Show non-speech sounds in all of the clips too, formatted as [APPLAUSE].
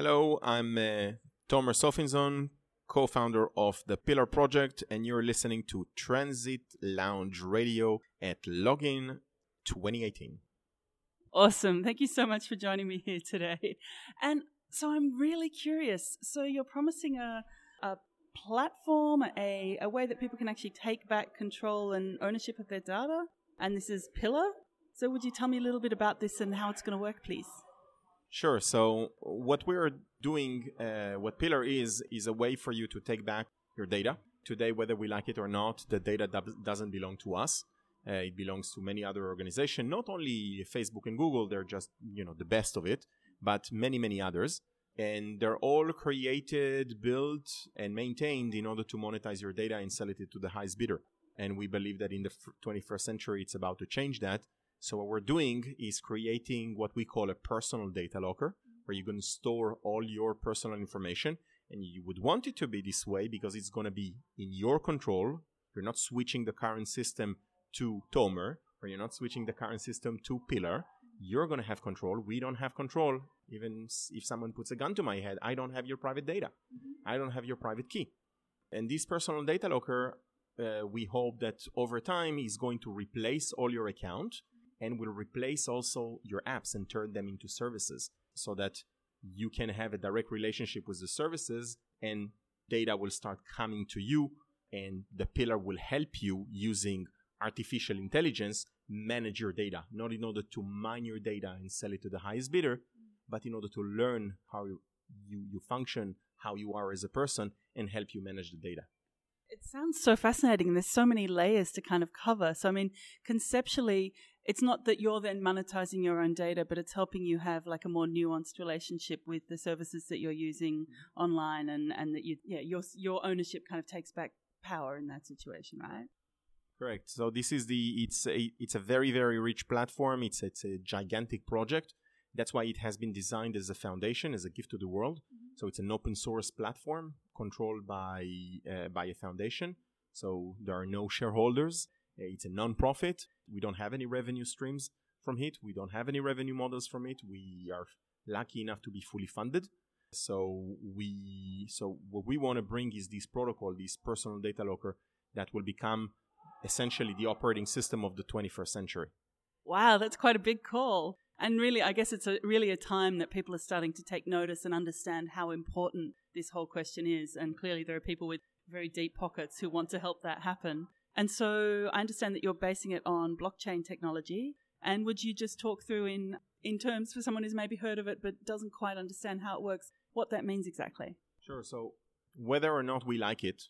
Hello, I'm uh, Tomer Sofinzon, co-founder of the Pillar Project, and you're listening to Transit Lounge Radio at Login 2018. Awesome. Thank you so much for joining me here today. And so I'm really curious. So you're promising a, a platform, a, a way that people can actually take back control and ownership of their data. And this is Pillar. So would you tell me a little bit about this and how it's going to work, please? Sure. So what we're doing, uh, what Pillar is, is a way for you to take back your data. Today, whether we like it or not, the data that doesn't belong to us. Uh, it belongs to many other organizations, not only Facebook and Google, they're just, you know, the best of it, but many, many others. And they're all created, built, and maintained in order to monetize your data and sell it to the highest bidder. And we believe that in the 21st century, it's about to change that. So what we're doing is creating what we call a personal data locker, where you're going to store all your personal information. And you would want it to be this way because it's going to be in your control. You're not switching the current system to Tomer, or you're not switching the current system to Pillar, you're going to have control. We don't have control. Even if someone puts a gun to my head, I don't have your private data. Mm-hmm. I don't have your private key. And this personal data locker, uh, we hope that over time is going to replace all your account and will replace also your apps and turn them into services so that you can have a direct relationship with the services and data will start coming to you and the pillar will help you using artificial intelligence manage your data, not in order to mine your data and sell it to the highest bidder, but in order to learn how you, you, you function, how you are as a person, and help you manage the data. It sounds so fascinating. There's so many layers to kind of cover. So, I mean, conceptually, it's not that you're then monetizing your own data, but it's helping you have like a more nuanced relationship with the services that you're using mm-hmm. online, and and that you yeah your your ownership kind of takes back power in that situation, right? Correct. So this is the it's a it's a very very rich platform. It's it's a gigantic project. That's why it has been designed as a foundation, as a gift to the world. Mm-hmm. So it's an open source platform controlled by uh, by a foundation. So there are no shareholders. Uh, it's a non-profit. We don't have any revenue streams from it. We don't have any revenue models from it. We are lucky enough to be fully funded. So we so what we want to bring is this protocol, this personal data locker that will become essentially the operating system of the 21st century. Wow, that's quite a big call. And really, I guess it's a, really a time that people are starting to take notice and understand how important this whole question is. And clearly, there are people with very deep pockets who want to help that happen. And so I understand that you're basing it on blockchain technology. And would you just talk through in, in terms for someone who's maybe heard of it but doesn't quite understand how it works, what that means exactly? Sure. So, whether or not we like it,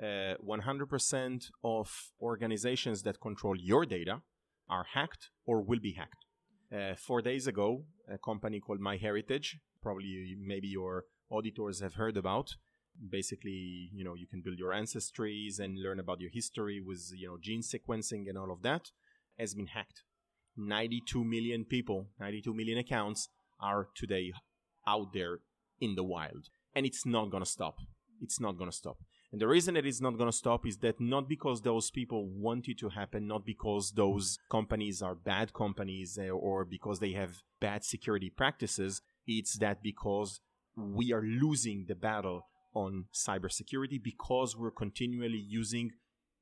uh, 100% of organizations that control your data are hacked or will be hacked. Uh, four days ago, a company called MyHeritage, probably maybe your auditors have heard about. Basically, you know, you can build your ancestries and learn about your history with, you know, gene sequencing and all of that, has been hacked. 92 million people, 92 million accounts are today out there in the wild. And it's not going to stop. It's not going to stop. And the reason it is not going to stop is that not because those people want it to happen, not because those companies are bad companies eh, or because they have bad security practices. It's that because we are losing the battle on cybersecurity because we're continually using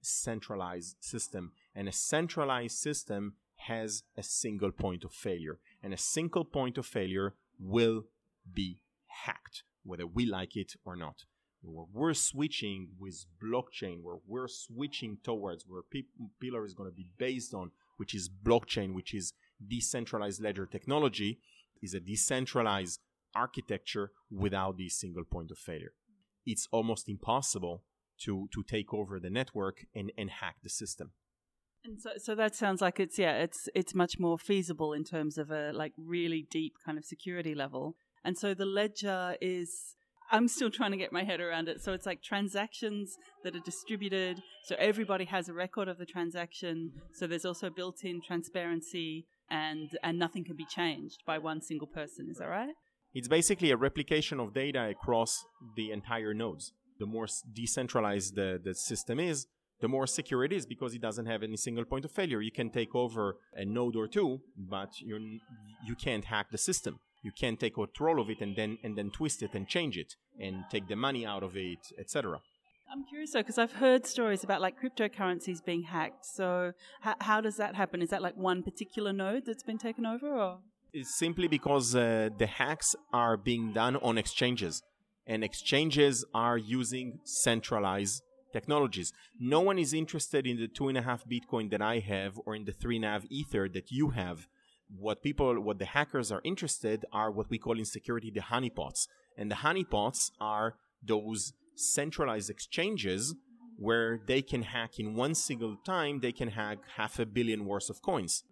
centralized system. And a centralized system has a single point of failure. And a single point of failure will be hacked whether we like it or not we're switching with blockchain, where we're switching towards where P- Pillar is going to be based on, which is blockchain, which is decentralized ledger technology, is a decentralized architecture without the single point of failure. It's almost impossible to to take over the network and, and hack the system. And so, so that sounds like it's yeah, it's it's much more feasible in terms of a like really deep kind of security level. And so the ledger is I'm still trying to get my head around it. So it's like transactions that are distributed. So everybody has a record of the transaction. So there's also built in transparency and, and nothing can be changed by one single person. Is that right? It's basically a replication of data across the entire nodes. The more decentralized the, the system is, the more secure it is because it doesn't have any single point of failure. You can take over a node or two, but you're, you can't hack the system. You can't take control of it and then and then twist it and change it and take the money out of it, etc. I'm curious though, because I've heard stories about like cryptocurrencies being hacked. So, h- how does that happen? Is that like one particular node that's been taken over, or? It's simply because uh, the hacks are being done on exchanges, and exchanges are using centralized technologies. No one is interested in the two and a half Bitcoin that I have or in the three and a half Ether that you have. What people, what the hackers are interested are what we call in security the honeypots. And the honeypots are those centralized exchanges where they can hack in one single time, they can hack half a billion worth of coins.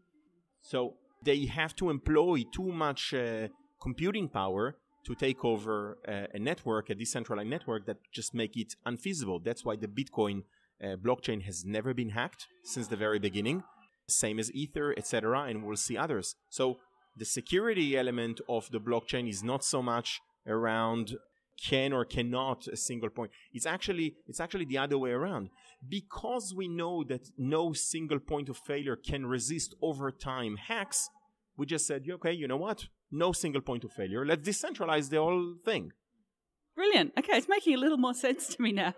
So they have to employ too much uh, computing power to take over uh, a network, a decentralized network that just make it unfeasible. That's why the Bitcoin uh, blockchain has never been hacked since the very beginning, same as Ether, etc. And we'll see others. So the security element of the blockchain is not so much around can or cannot a single point. It's actually it's actually the other way around. Because we know that no single point of failure can resist over time hacks, we just said, okay, you know what? No single point of failure. Let's decentralize the whole thing. Brilliant. Okay, it's making a little more [LAUGHS] sense to me now.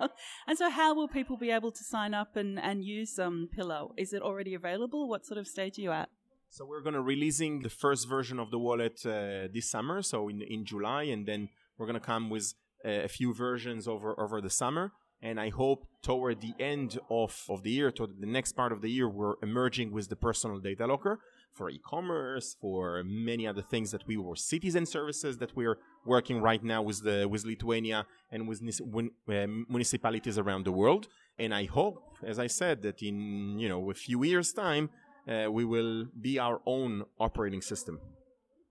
And so, how will people be able to sign up and, and use um, Pillar? Is it already available? What sort of stage are you at? So we're going to releasing the first version of the wallet uh, this summer, so in in July, and then we're going to come with a few versions over over the summer. And I hope toward the end of, of the year, toward the next part of the year, we're emerging with the personal data locker for e-commerce, for many other things that we were citizen services that we're working right now with the with Lithuania and with uh, municipalities around the world. And I hope, as I said, that in you know a few years' time, uh, we will be our own operating system.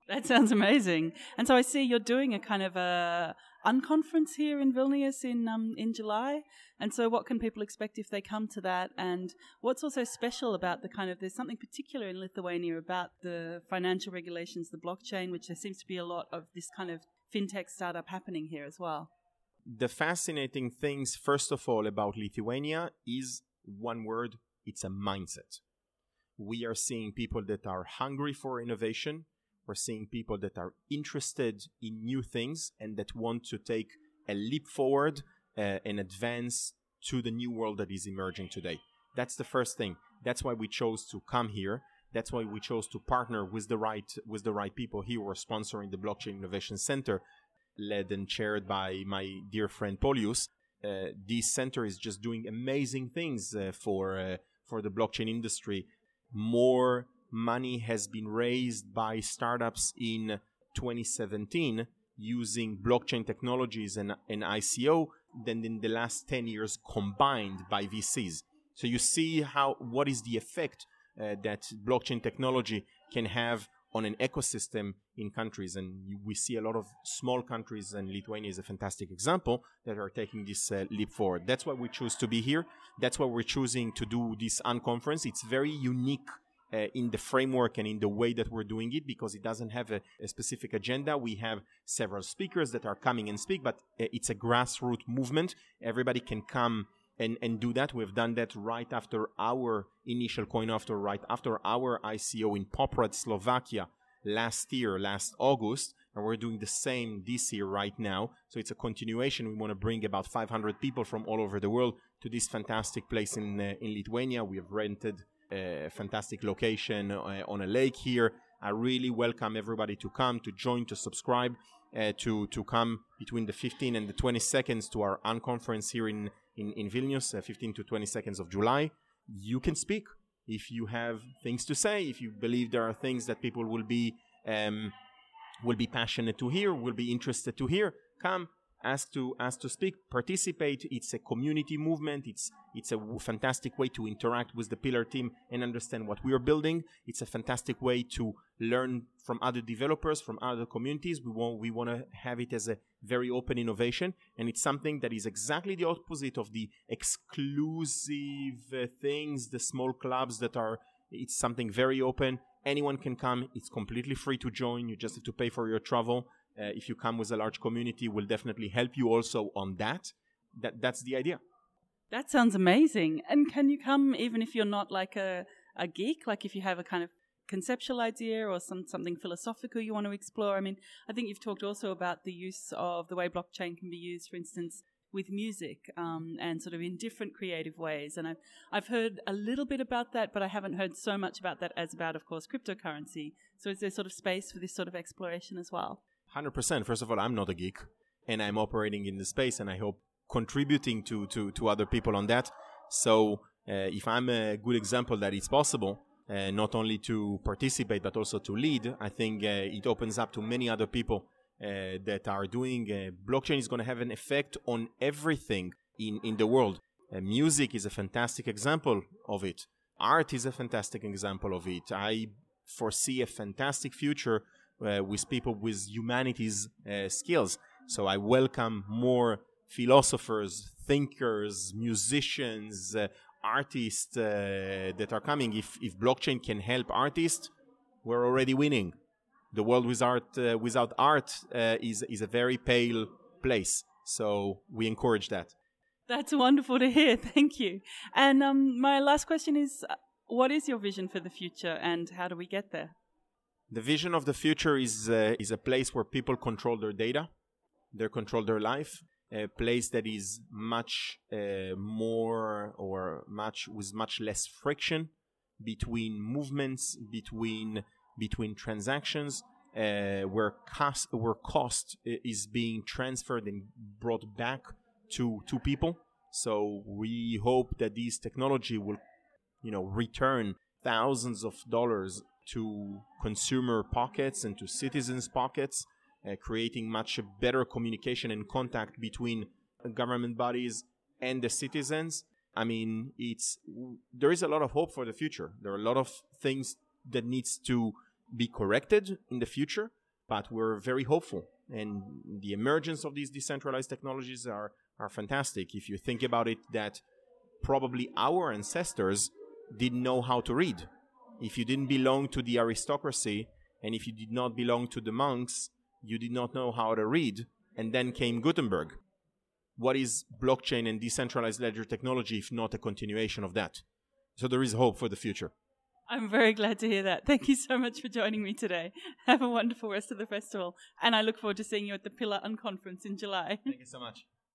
That sounds amazing. And so I see you're doing a kind of a unconference here in Vilnius in um, in July. And so, what can people expect if they come to that? And what's also special about the kind of there's something particular in Lithuania about the financial regulations, the blockchain, which there seems to be a lot of this kind of fintech startup happening here as well. The fascinating things, first of all, about Lithuania is one word: it's a mindset. We are seeing people that are hungry for innovation we're seeing people that are interested in new things and that want to take a leap forward uh, and advance to the new world that is emerging today. That's the first thing. That's why we chose to come here. That's why we chose to partner with the right with the right people. Here we're sponsoring the Blockchain Innovation Center, led and chaired by my dear friend Paulius. Uh, this center is just doing amazing things uh, for uh, for the blockchain industry. More money has been raised by startups in 2017 using blockchain technologies and, and ICO than in the last 10 years combined by VCs. So you see how what is the effect uh, that blockchain technology can have on an ecosystem in countries and we see a lot of small countries and Lithuania is a fantastic example that are taking this uh, leap forward. That's why we choose to be here. That's why we're choosing to do this unconference. It's very unique uh, in the framework and in the way that we're doing it because it doesn't have a, a, specific agenda. We have several speakers that are coming and speak, but uh, it's a grassroots movement. Everybody can come and, and do that. We've done that right after our initial coin after right after our ICO in Poprad, Slovakia last year, last August. And we're doing the same this year right now. So it's a continuation. We want to bring about 500 people from all over the world to this fantastic place in, uh, in Lithuania. We have rented a fantastic location uh, on a lake here. I really welcome everybody to come, to join, to subscribe, uh, to to come between the 15 and the 20 seconds to our unconference here in in, in Vilnius, uh, 15 to 20 seconds of July. You can speak if you have things to say. If you believe there are things that people will be um, will be passionate to hear, will be interested to hear, come ask to ask to speak, participate. It's a community movement. It's it's a w- fantastic way to interact with the Pillar team and understand what we are building. It's a fantastic way to learn from other developers, from other communities. We want we want to have it as a very open innovation, and it's something that is exactly the opposite of the exclusive uh, things, the small clubs that are. It's something very open. Anyone can come. It's completely free to join. You just have to pay for your travel uh, if you come with a large community will definitely help you also on that that that's the idea that sounds amazing and can you come even if you're not like a, a geek like if you have a kind of conceptual idea or some something philosophical you want to explore. I mean, I think you've talked also about the use of the way blockchain can be used, for instance, with music um, and sort of in different creative ways. And I've, I've heard a little bit about that, but I haven't heard so much about that as about, of course, cryptocurrency. So is there sort of space for this sort of exploration as well? 100%. First of all, I'm not a geek and I'm operating in the space and I hope contributing to, to, to other people on that. So uh, if I'm a good example that it's possible, uh, not only to participate but also to lead, I think uh, it opens up to many other people uh, that are doing. Uh, blockchain is going to have an effect on everything in, in the world. Uh, music is a fantastic example of it. Art is a fantastic example of it. I foresee a fantastic future with people with humanities skills. So I welcome more philosophers, thinkers, musicians, uh, artists uh, that are coming. If, if blockchain can help artists, we're already winning. The world without, uh, without art uh, is, is a very pale place. So we encourage that. That's wonderful to hear. [LAUGHS] Thank you. And um, my last question is uh, what is your vision for the future and how do we get there? The vision of the future is, uh, is a place where people control their data, they control their life, a place that is much uh, more or much with much less friction between movements between between transactions uh, where cost where cost is being transferred and brought back to to people. So we hope that this technology will you know return thousands of dollars to consumer pockets and to citizens pockets uh, creating much better communication and contact between government bodies and the citizens. I mean, it's there is a lot of hope for the future. There are a lot of things that needs to be corrected in the future, but we're very hopeful. And the emergence of these decentralized technologies are are fantastic. If you think about it, that probably our ancestors didn't know how to read. If you didn't belong to the aristocracy and if you did not belong to the monks, you did not know how to read, and then came Gutenberg. What is blockchain and decentralized ledger technology if not a continuation of that? So there is hope for the future. I'm very glad to hear that. Thank you so much for joining me today. [LAUGHS] Have a wonderful rest of the festival, and I look forward to seeing you at the Pillar Unconference in July. Thank you so much.